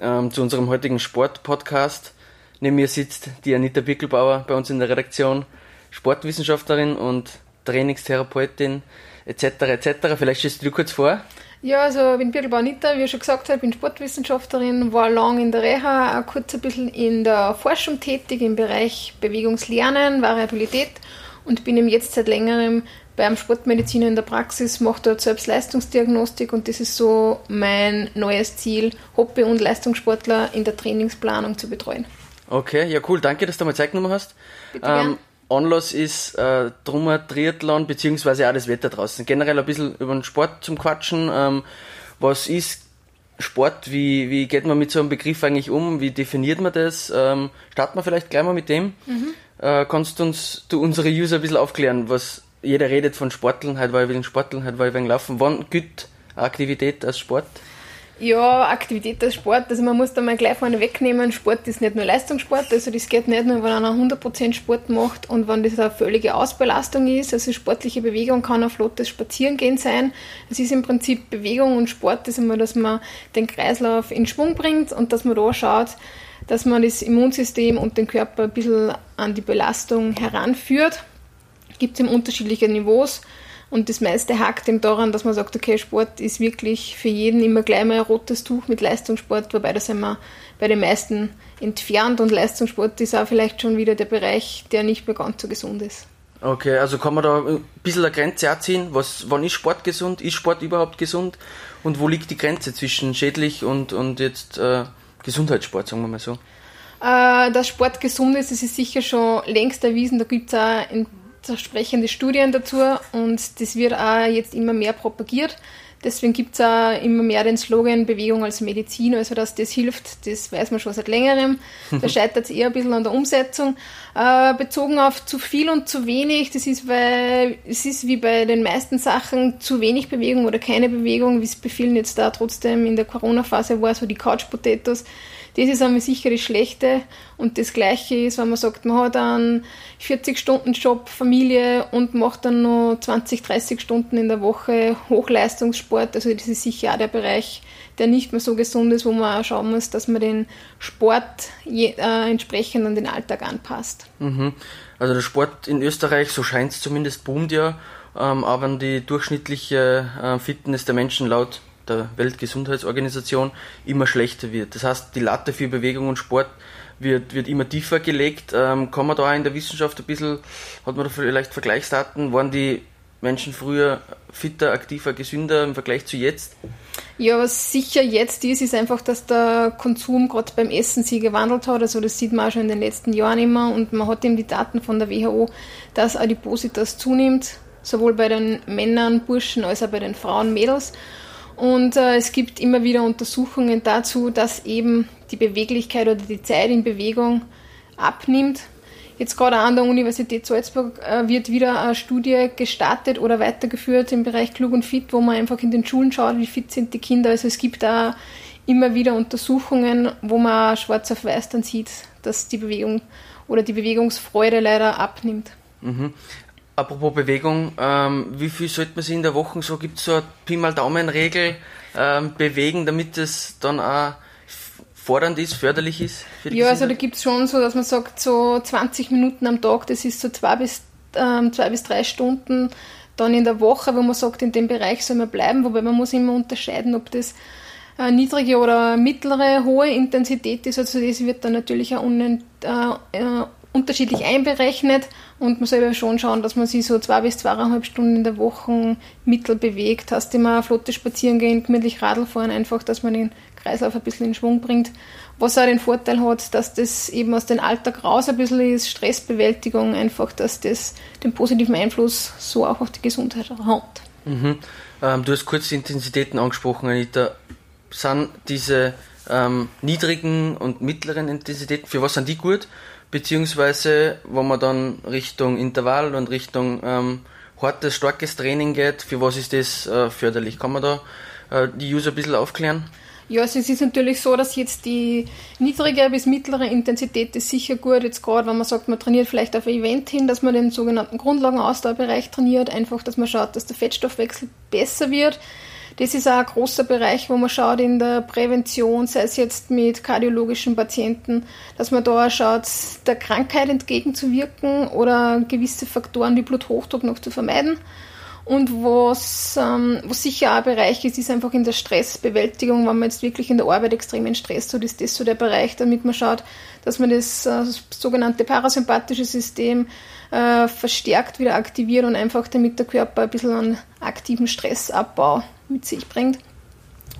ähm, zu unserem heutigen Sport-Podcast. Neben mir sitzt die Anita Bickelbauer bei uns in der Redaktion, Sportwissenschaftlerin und Trainingstherapeutin etc. etc. Vielleicht stellst du dir kurz vor. Ja, also ich bin Birgelbauer Anita, wie ich schon gesagt habe, bin Sportwissenschaftlerin, war lang in der Reha, kurz ein bisschen in der Forschung tätig im Bereich Bewegungslernen, Variabilität und bin eben jetzt seit längerem beim Sportmediziner in der Praxis, mache dort selbst Leistungsdiagnostik und das ist so mein neues Ziel, Hobby- und Leistungssportler in der Trainingsplanung zu betreuen. Okay, ja cool, danke, dass du mal Zeit genommen hast. Bitte ähm, Anlass ist äh, drum ein Triathlon beziehungsweise auch das Wetter draußen. Generell ein bisschen über den Sport zum Quatschen. Ähm, was ist Sport? Wie, wie geht man mit so einem Begriff eigentlich um? Wie definiert man das? Ähm, starten wir vielleicht gleich mal mit dem. Mhm. Äh, kannst du uns, du unsere User ein bisschen aufklären, was jeder redet von Sporteln, halt war ich wegen Sporteln, halt war ich wegen Laufen. Wann gilt Aktivität als Sport? Ja, Aktivität als Sport, also man muss da mal gleich vorne wegnehmen, Sport ist nicht nur Leistungssport, also das geht nicht nur, wenn einer 100% Sport macht und wenn das eine völlige Ausbelastung ist, also sportliche Bewegung kann ein flottes Spazierengehen sein. Es ist im Prinzip Bewegung und Sport, das ist immer, dass man den Kreislauf in Schwung bringt und dass man da schaut, dass man das Immunsystem und den Körper ein bisschen an die Belastung heranführt. Gibt es eben unterschiedliche Niveaus. Und das meiste hakt eben daran, dass man sagt, okay, Sport ist wirklich für jeden immer gleich mal ein rotes Tuch mit Leistungssport, wobei da sind wir bei den meisten entfernt und Leistungssport ist auch vielleicht schon wieder der Bereich, der nicht mehr ganz so gesund ist. Okay, also kann man da ein bisschen eine Grenze ziehen? Was, wann ist Sport gesund? Ist Sport überhaupt gesund? Und wo liegt die Grenze zwischen schädlich und, und jetzt äh, Gesundheitssport, sagen wir mal so? Äh, dass Sport gesund ist, das ist sicher schon längst erwiesen. Da gibt es auch entsprechende Studien dazu und das wird auch jetzt immer mehr propagiert. Deswegen gibt es auch immer mehr den Slogan Bewegung als Medizin, also dass das hilft, das weiß man schon seit längerem. Da scheitert es eher ein bisschen an der Umsetzung. Äh, bezogen auf zu viel und zu wenig, das ist, weil es ist wie bei den meisten Sachen zu wenig Bewegung oder keine Bewegung, wie es bei vielen jetzt da trotzdem in der Corona-Phase war, so die Couch Potatoes das ist einmal sicher das Schlechte. Und das Gleiche ist, wenn man sagt, man hat einen 40-Stunden-Job, Familie und macht dann noch 20, 30 Stunden in der Woche Hochleistungssport. Also das ist sicher auch der Bereich, der nicht mehr so gesund ist, wo man auch schauen muss, dass man den Sport je, äh, entsprechend an den Alltag anpasst. Mhm. Also der Sport in Österreich, so scheint es zumindest, boomt ja. Ähm, aber die durchschnittliche äh, Fitness der Menschen laut der Weltgesundheitsorganisation immer schlechter wird. Das heißt, die Latte für Bewegung und Sport wird, wird immer tiefer gelegt. Ähm, kann man da in der Wissenschaft ein bisschen, hat man da vielleicht Vergleichsdaten, waren die Menschen früher fitter, aktiver, gesünder im Vergleich zu jetzt? Ja, was sicher jetzt ist, ist einfach, dass der Konsum gerade beim Essen sich gewandelt hat. Also das sieht man auch schon in den letzten Jahren immer und man hat eben die Daten von der WHO, dass Adipositas zunimmt, sowohl bei den Männern, Burschen als auch bei den Frauen, Mädels. Und äh, es gibt immer wieder Untersuchungen dazu, dass eben die Beweglichkeit oder die Zeit in Bewegung abnimmt. Jetzt gerade an der Universität Salzburg äh, wird wieder eine Studie gestartet oder weitergeführt im Bereich Klug und Fit, wo man einfach in den Schulen schaut, wie fit sind die Kinder. Also es gibt da immer wieder Untersuchungen, wo man schwarz auf weiß dann sieht, dass die Bewegung oder die Bewegungsfreude leider abnimmt. Mhm. Apropos Bewegung, ähm, wie viel sollte man sich in der Woche so, gibt es so eine Pi mal Daumen-Regel ähm, bewegen, damit es dann auch fordernd ist, förderlich ist? Für die ja, also da gibt es schon so, dass man sagt, so 20 Minuten am Tag, das ist so zwei bis, ähm, zwei bis drei Stunden dann in der Woche, wo man sagt, in dem Bereich soll man bleiben, wobei man muss immer unterscheiden, ob das eine niedrige oder mittlere, hohe Intensität ist. Also das wird dann natürlich auch un, äh, äh, unterschiedlich einberechnet und man soll schon schauen, dass man sich so zwei bis zweieinhalb Stunden in der Woche mittel bewegt. Hast immer flotte spazieren gehen, gemütlich Radl fahren, einfach, dass man den Kreislauf ein bisschen in Schwung bringt. Was auch den Vorteil hat, dass das eben aus dem Alltag raus ein bisschen ist, Stressbewältigung, einfach, dass das den positiven Einfluss so auch auf die Gesundheit hat. Mhm. Ähm, du hast kurz Intensitäten angesprochen, Anita. Sind diese ähm, niedrigen und mittleren Intensitäten, für was sind die gut? beziehungsweise wenn man dann Richtung Intervall und Richtung ähm, hartes, starkes Training geht, für was ist das äh, förderlich? Kann man da äh, die User ein bisschen aufklären? Ja, also es ist natürlich so, dass jetzt die niedrige bis mittlere Intensität ist sicher gut, jetzt gerade wenn man sagt, man trainiert vielleicht auf ein Event hin, dass man den sogenannten Grundlagenausdauerbereich trainiert, einfach, dass man schaut, dass der Fettstoffwechsel besser wird. Das ist auch ein großer Bereich, wo man schaut in der Prävention, sei es jetzt mit kardiologischen Patienten, dass man da schaut, der Krankheit entgegenzuwirken oder gewisse Faktoren wie Bluthochdruck noch zu vermeiden. Und was, ähm, was sicher auch ein Bereich ist, ist einfach in der Stressbewältigung, wenn man jetzt wirklich in der Arbeit extrem in Stress hat, ist das so der Bereich, damit man schaut, dass man das, äh, sogenannte parasympathische System äh, verstärkt wieder aktiviert und einfach damit der Körper ein bisschen einen aktiven Stressabbau mit sich bringt.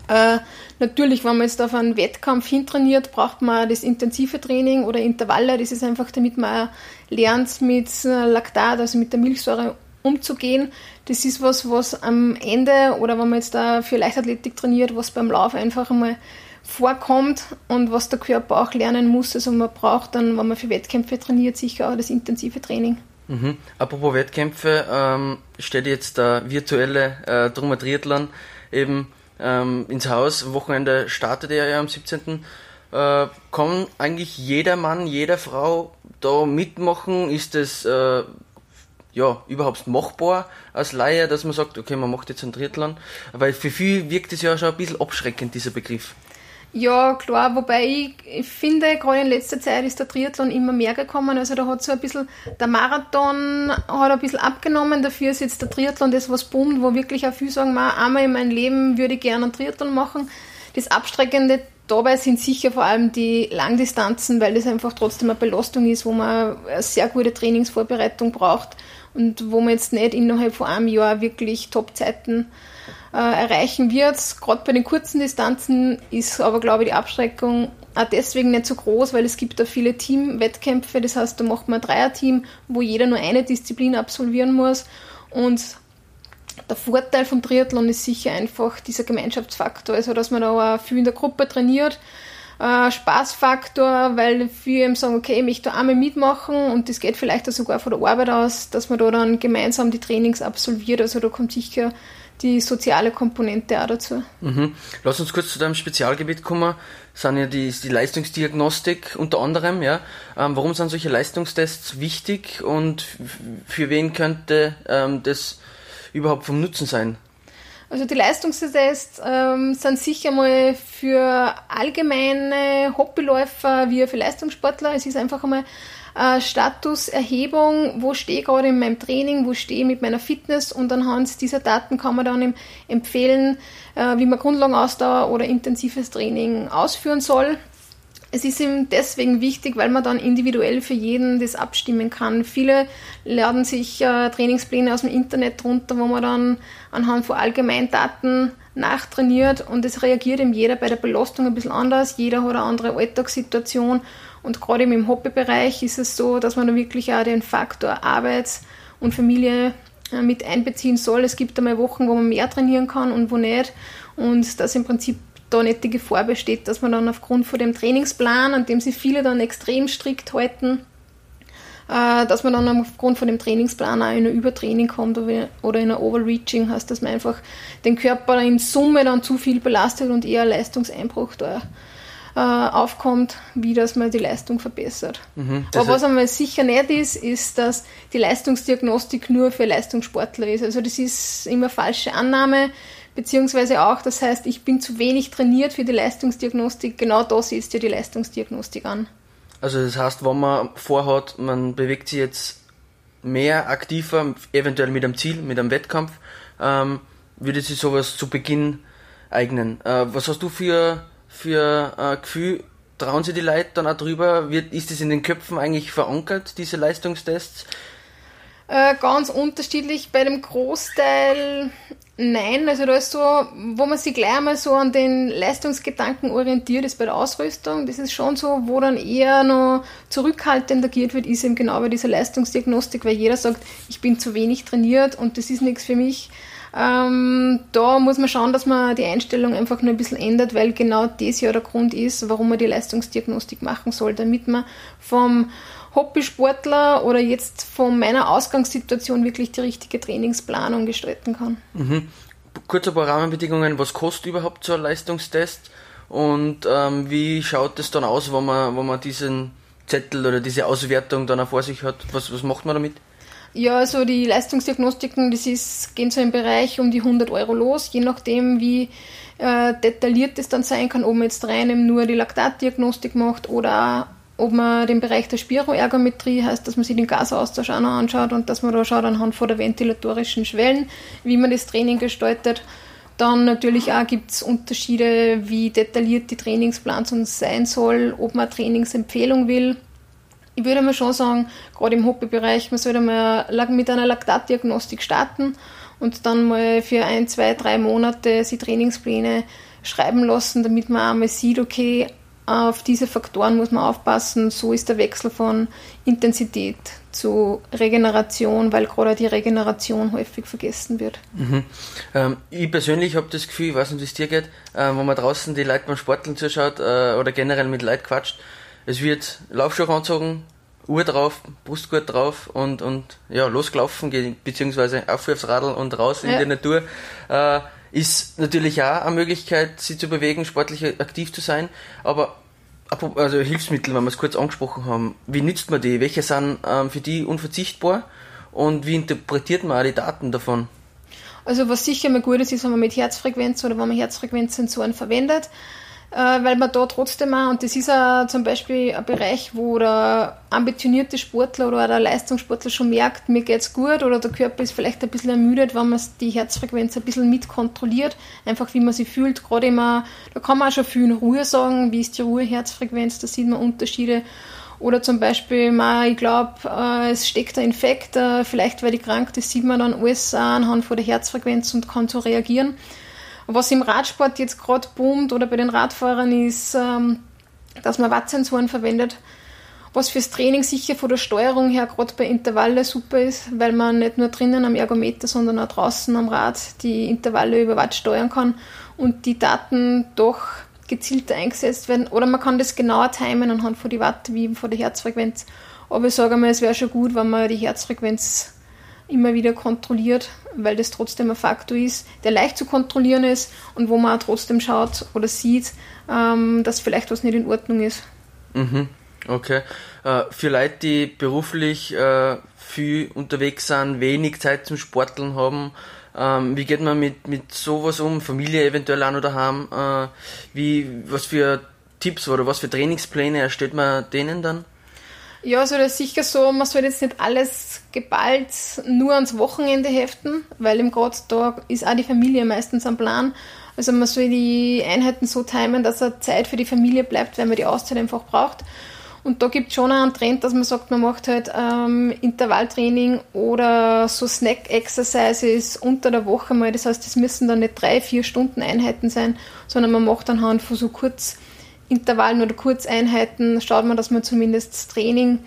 Äh, natürlich, wenn man jetzt auf einen Wettkampf hintrainiert, braucht man das intensive Training oder Intervalle. Das ist einfach, damit man lernt, mit äh, Laktat, also mit der Milchsäure umzugehen. Das ist was, was am Ende oder wenn man jetzt da für Leichtathletik trainiert, was beim Lauf einfach einmal vorkommt und was der Körper auch lernen muss. Also man braucht dann, wenn man für Wettkämpfe trainiert, sicher auch das intensive Training. Mhm. Apropos Wettkämpfe, ähm, steht jetzt der virtuelle äh, Drummer Triathlon eben ähm, ins Haus. Wochenende startet er ja am 17. Äh, kann eigentlich jeder Mann, jede Frau da mitmachen? Ist es äh, ja, überhaupt machbar als Laie, dass man sagt, okay, man macht jetzt einen Triathlon? Weil für viele wirkt es ja schon ein bisschen abschreckend, dieser Begriff. Ja, klar, wobei ich, ich finde, gerade in letzter Zeit ist der Triathlon immer mehr gekommen. Also da hat so ein bisschen, der Marathon hat ein bisschen abgenommen, dafür ist jetzt der Triathlon das, was boomt, wo wirklich auch viele sagen, einmal in meinem Leben würde ich gerne einen Triathlon machen. Das Abstreckende dabei sind sicher vor allem die Langdistanzen, weil das einfach trotzdem eine Belastung ist, wo man eine sehr gute Trainingsvorbereitung braucht und wo man jetzt nicht innerhalb von einem Jahr wirklich Top-Zeiten äh, erreichen wird. Gerade bei den kurzen Distanzen ist aber, glaube ich, die Abschreckung auch deswegen nicht so groß, weil es gibt da viele Teamwettkämpfe. Das heißt, da macht man ein Dreierteam, wo jeder nur eine Disziplin absolvieren muss. Und der Vorteil vom Triathlon ist sicher einfach dieser Gemeinschaftsfaktor, also dass man da auch viel in der Gruppe trainiert. Äh, Spaßfaktor, weil viele eben sagen, okay, ich möchte einmal mitmachen und das geht vielleicht auch sogar von der Arbeit aus, dass man da dann gemeinsam die Trainings absolviert. Also da kommt sicher die soziale Komponente auch dazu. Mhm. Lass uns kurz zu deinem Spezialgebiet kommen. Das sind ja die, die Leistungsdiagnostik unter anderem. Ja. Ähm, warum sind solche Leistungstests wichtig und für wen könnte ähm, das überhaupt vom Nutzen sein? Also die Leistungstests ähm, sind sicher mal für allgemeine Hobbyläufer wie für Leistungssportler. Es ist einfach einmal äh, Statuserhebung, wo stehe ich gerade in meinem Training, wo stehe ich mit meiner Fitness und anhand dieser Daten kann man dann empfehlen, äh, wie man Grundlagenausdauer oder intensives Training ausführen soll. Es ist ihm deswegen wichtig, weil man dann individuell für jeden das abstimmen kann. Viele laden sich äh, Trainingspläne aus dem Internet runter, wo man dann anhand von Allgemeindaten nachtrainiert und es reagiert ihm jeder bei der Belastung ein bisschen anders. Jeder hat eine andere Alltagssituation und gerade im Hobbybereich ist es so, dass man da wirklich auch den Faktor Arbeit und Familie äh, mit einbeziehen soll. Es gibt einmal Wochen, wo man mehr trainieren kann und wo nicht. Und dass im Prinzip da nicht die Gefahr besteht, dass man dann aufgrund von dem Trainingsplan, an dem sich viele dann extrem strikt halten, äh, dass man dann aufgrund von dem Trainingsplan auch in ein Übertraining kommt oder in ein Overreaching heißt, dass man einfach den Körper in Summe dann zu viel belastet und eher Leistungseinbruch da äh, aufkommt, wie dass man die Leistung verbessert. Mhm, Aber was einmal sicher nicht ist, ist, dass die Leistungsdiagnostik nur für Leistungssportler ist. Also das ist immer falsche Annahme, beziehungsweise auch, das heißt, ich bin zu wenig trainiert für die Leistungsdiagnostik. Genau da setzt ja die Leistungsdiagnostik an. Also das heißt, wenn man vorhat, man bewegt sich jetzt mehr aktiver, eventuell mit einem Ziel, mit einem Wettkampf, ähm, würde sich sowas zu Beginn eignen. Äh, was hast du für für äh, Gefühl? Trauen sich die Leute dann auch drüber? Wird, ist das in den Köpfen eigentlich verankert, diese Leistungstests? Äh, ganz unterschiedlich. Bei dem Großteil nein. Also da ist so, wo man sich gleich mal so an den Leistungsgedanken orientiert, ist bei der Ausrüstung. Das ist schon so, wo dann eher noch zurückhaltend agiert wird, ist eben genau bei dieser Leistungsdiagnostik, weil jeder sagt, ich bin zu wenig trainiert und das ist nichts für mich. Ähm, da muss man schauen, dass man die Einstellung einfach nur ein bisschen ändert, weil genau das ja der Grund ist, warum man die Leistungsdiagnostik machen soll, damit man vom Hobbysportler oder jetzt von meiner Ausgangssituation wirklich die richtige Trainingsplanung gestalten kann. Mhm. Kurz ein paar Rahmenbedingungen, was kostet überhaupt so ein Leistungstest und ähm, wie schaut es dann aus, wenn man, wenn man diesen Zettel oder diese Auswertung dann auch vor sich hat? Was, was macht man damit? Ja, also die Leistungsdiagnostiken, das ist, gehen so im Bereich um die 100 Euro los, je nachdem, wie äh, detailliert das dann sein kann, ob man jetzt rein nur die Laktatdiagnostik macht oder ob man den Bereich der Spiroergometrie heißt, dass man sich den Gasaustausch auch noch anschaut und dass man da schaut anhand von der ventilatorischen Schwellen, wie man das Training gestaltet. Dann natürlich auch gibt es Unterschiede, wie detailliert die Trainingsplan sein soll, ob man Trainingsempfehlung will. Ich würde mal schon sagen, gerade im Hobbybereich, man sollte mal mit einer Laktatdiagnostik starten und dann mal für ein, zwei, drei Monate die Trainingspläne schreiben lassen, damit man einmal sieht, okay, auf diese Faktoren muss man aufpassen. So ist der Wechsel von Intensität zu Regeneration, weil gerade die Regeneration häufig vergessen wird. Mhm. Ähm, ich persönlich habe das Gefühl, ich weiß nicht, wie es dir geht, äh, wenn man draußen die Leute beim Sporteln zuschaut äh, oder generell mit Leuten quatscht, es wird Laufschuhe anzogen, Uhr drauf, Brustgurt drauf und, und ja, losgelaufen, beziehungsweise auf aufs Radl und raus ja. in die Natur. Äh, ist natürlich auch eine Möglichkeit, sie zu bewegen, sportlich aktiv zu sein, aber also Hilfsmittel, wenn wir es kurz angesprochen haben, wie nützt man die? Welche sind ähm, für die unverzichtbar und wie interpretiert man auch die Daten davon? Also was sicher mal gut ist, ist, wenn man mit Herzfrequenz oder wenn man Herzfrequenzsensoren verwendet, weil man da trotzdem auch, und das ist auch zum Beispiel ein Bereich, wo der ambitionierte Sportler oder der Leistungssportler schon merkt, mir geht's gut oder der Körper ist vielleicht ein bisschen ermüdet, wenn man die Herzfrequenz ein bisschen mit kontrolliert, einfach wie man sich fühlt, gerade immer, da kann man auch schon viel in Ruhe sagen, wie ist die Ruheherzfrequenz, da sieht man Unterschiede. Oder zum Beispiel, ich glaube, äh, es steckt ein Infekt, äh, vielleicht weil die krank, das sieht man dann alles anhand von der Herzfrequenz und kann so reagieren. Was im Radsport jetzt gerade boomt oder bei den Radfahrern ist, ähm, dass man Wattsensoren verwendet, was fürs Training sicher von der Steuerung her gerade bei Intervalle super ist, weil man nicht nur drinnen am Ergometer, sondern auch draußen am Rad die Intervalle über Watt steuern kann und die Daten doch gezielter eingesetzt werden. Oder man kann das genauer timen anhand von die Watt wie von der Herzfrequenz. Aber ich sage mal, es wäre schon gut, wenn man die Herzfrequenz immer wieder kontrolliert, weil das trotzdem ein Faktor ist, der leicht zu kontrollieren ist und wo man auch trotzdem schaut oder sieht, ähm, dass vielleicht was nicht in Ordnung ist. Mhm. Okay. Äh, für Leute, die beruflich äh, viel unterwegs sind, wenig Zeit zum Sporteln haben, ähm, wie geht man mit, mit sowas um? Familie eventuell auch noch daheim? Äh, wie, was für Tipps oder was für Trainingspläne erstellt man denen dann? Ja, also das ist sicher so, man soll jetzt nicht alles geballt nur ans Wochenende heften, weil im Grad da ist auch die Familie meistens am Plan. Also man soll die Einheiten so timen, dass er Zeit für die Familie bleibt, weil man die Auszeit einfach braucht. Und da gibt es schon einen Trend, dass man sagt, man macht halt ähm, Intervalltraining oder so Snack-Exercises unter der Woche mal. Das heißt, das müssen dann nicht drei, vier Stunden Einheiten sein, sondern man macht anhand von so kurz Intervallen oder Kurzeinheiten schaut man, dass man zumindest das Training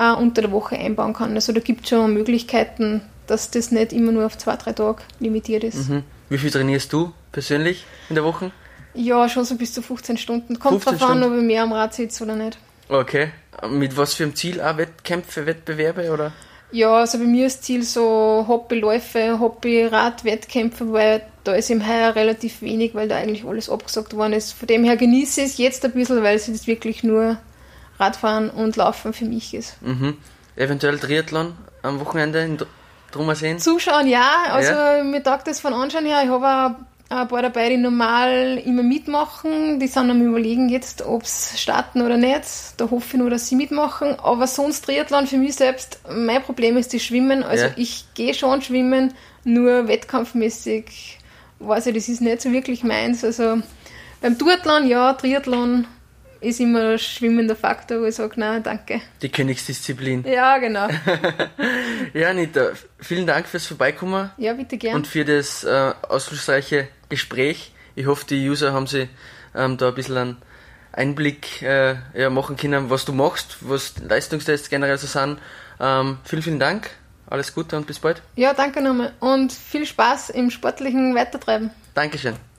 äh, unter der Woche einbauen kann. Also da gibt es schon Möglichkeiten, dass das nicht immer nur auf zwei, drei Tage limitiert ist. Mhm. Wie viel trainierst du persönlich in der Woche? Ja, schon so bis zu 15 Stunden. Kommt drauf an, ob ich mehr am Rad sitze oder nicht. Okay. Mit was für einem Ziel? Auch Wettkämpfe, Wettbewerbe oder? Ja, also bei mir ist Ziel so Hobbyläufe, Hobby-Rad-Wettkämpfe, weil da ist im Heuer relativ wenig, weil da eigentlich alles abgesagt worden ist. Von dem her genieße ich es jetzt ein bisschen, weil es jetzt wirklich nur Radfahren und Laufen für mich ist. Mhm. Eventuell Triathlon am Wochenende in Drummerseen? Zuschauen, ja. Also ja. mir taugt das von Anschauen her. Ich habe ein paar dabei, die normal immer mitmachen. Die sind am überlegen jetzt, ob sie starten oder nicht. Da hoffe ich nur, dass sie mitmachen. Aber sonst Triathlon für mich selbst, mein Problem ist das Schwimmen. Also ja. ich gehe schon schwimmen, nur wettkampfmäßig weiß ich, das ist nicht so wirklich meins. Also beim Duathlon ja, Triathlon ist immer ein schwimmender Faktor, wo ich sage, nein, danke. Die Königsdisziplin. Ja, genau. ja, Anita, vielen Dank fürs Vorbeikommen. Ja, bitte gern. Und für das äh, ausschlussreiche Gespräch. Ich hoffe, die User haben sie ähm, da ein bisschen einen Einblick äh, ja, machen können, was du machst, was Leistungstests generell so sind. Ähm, vielen, vielen Dank. Alles Gute und bis bald. Ja, danke nochmal. Und viel Spaß im sportlichen Weitertreiben. Dankeschön.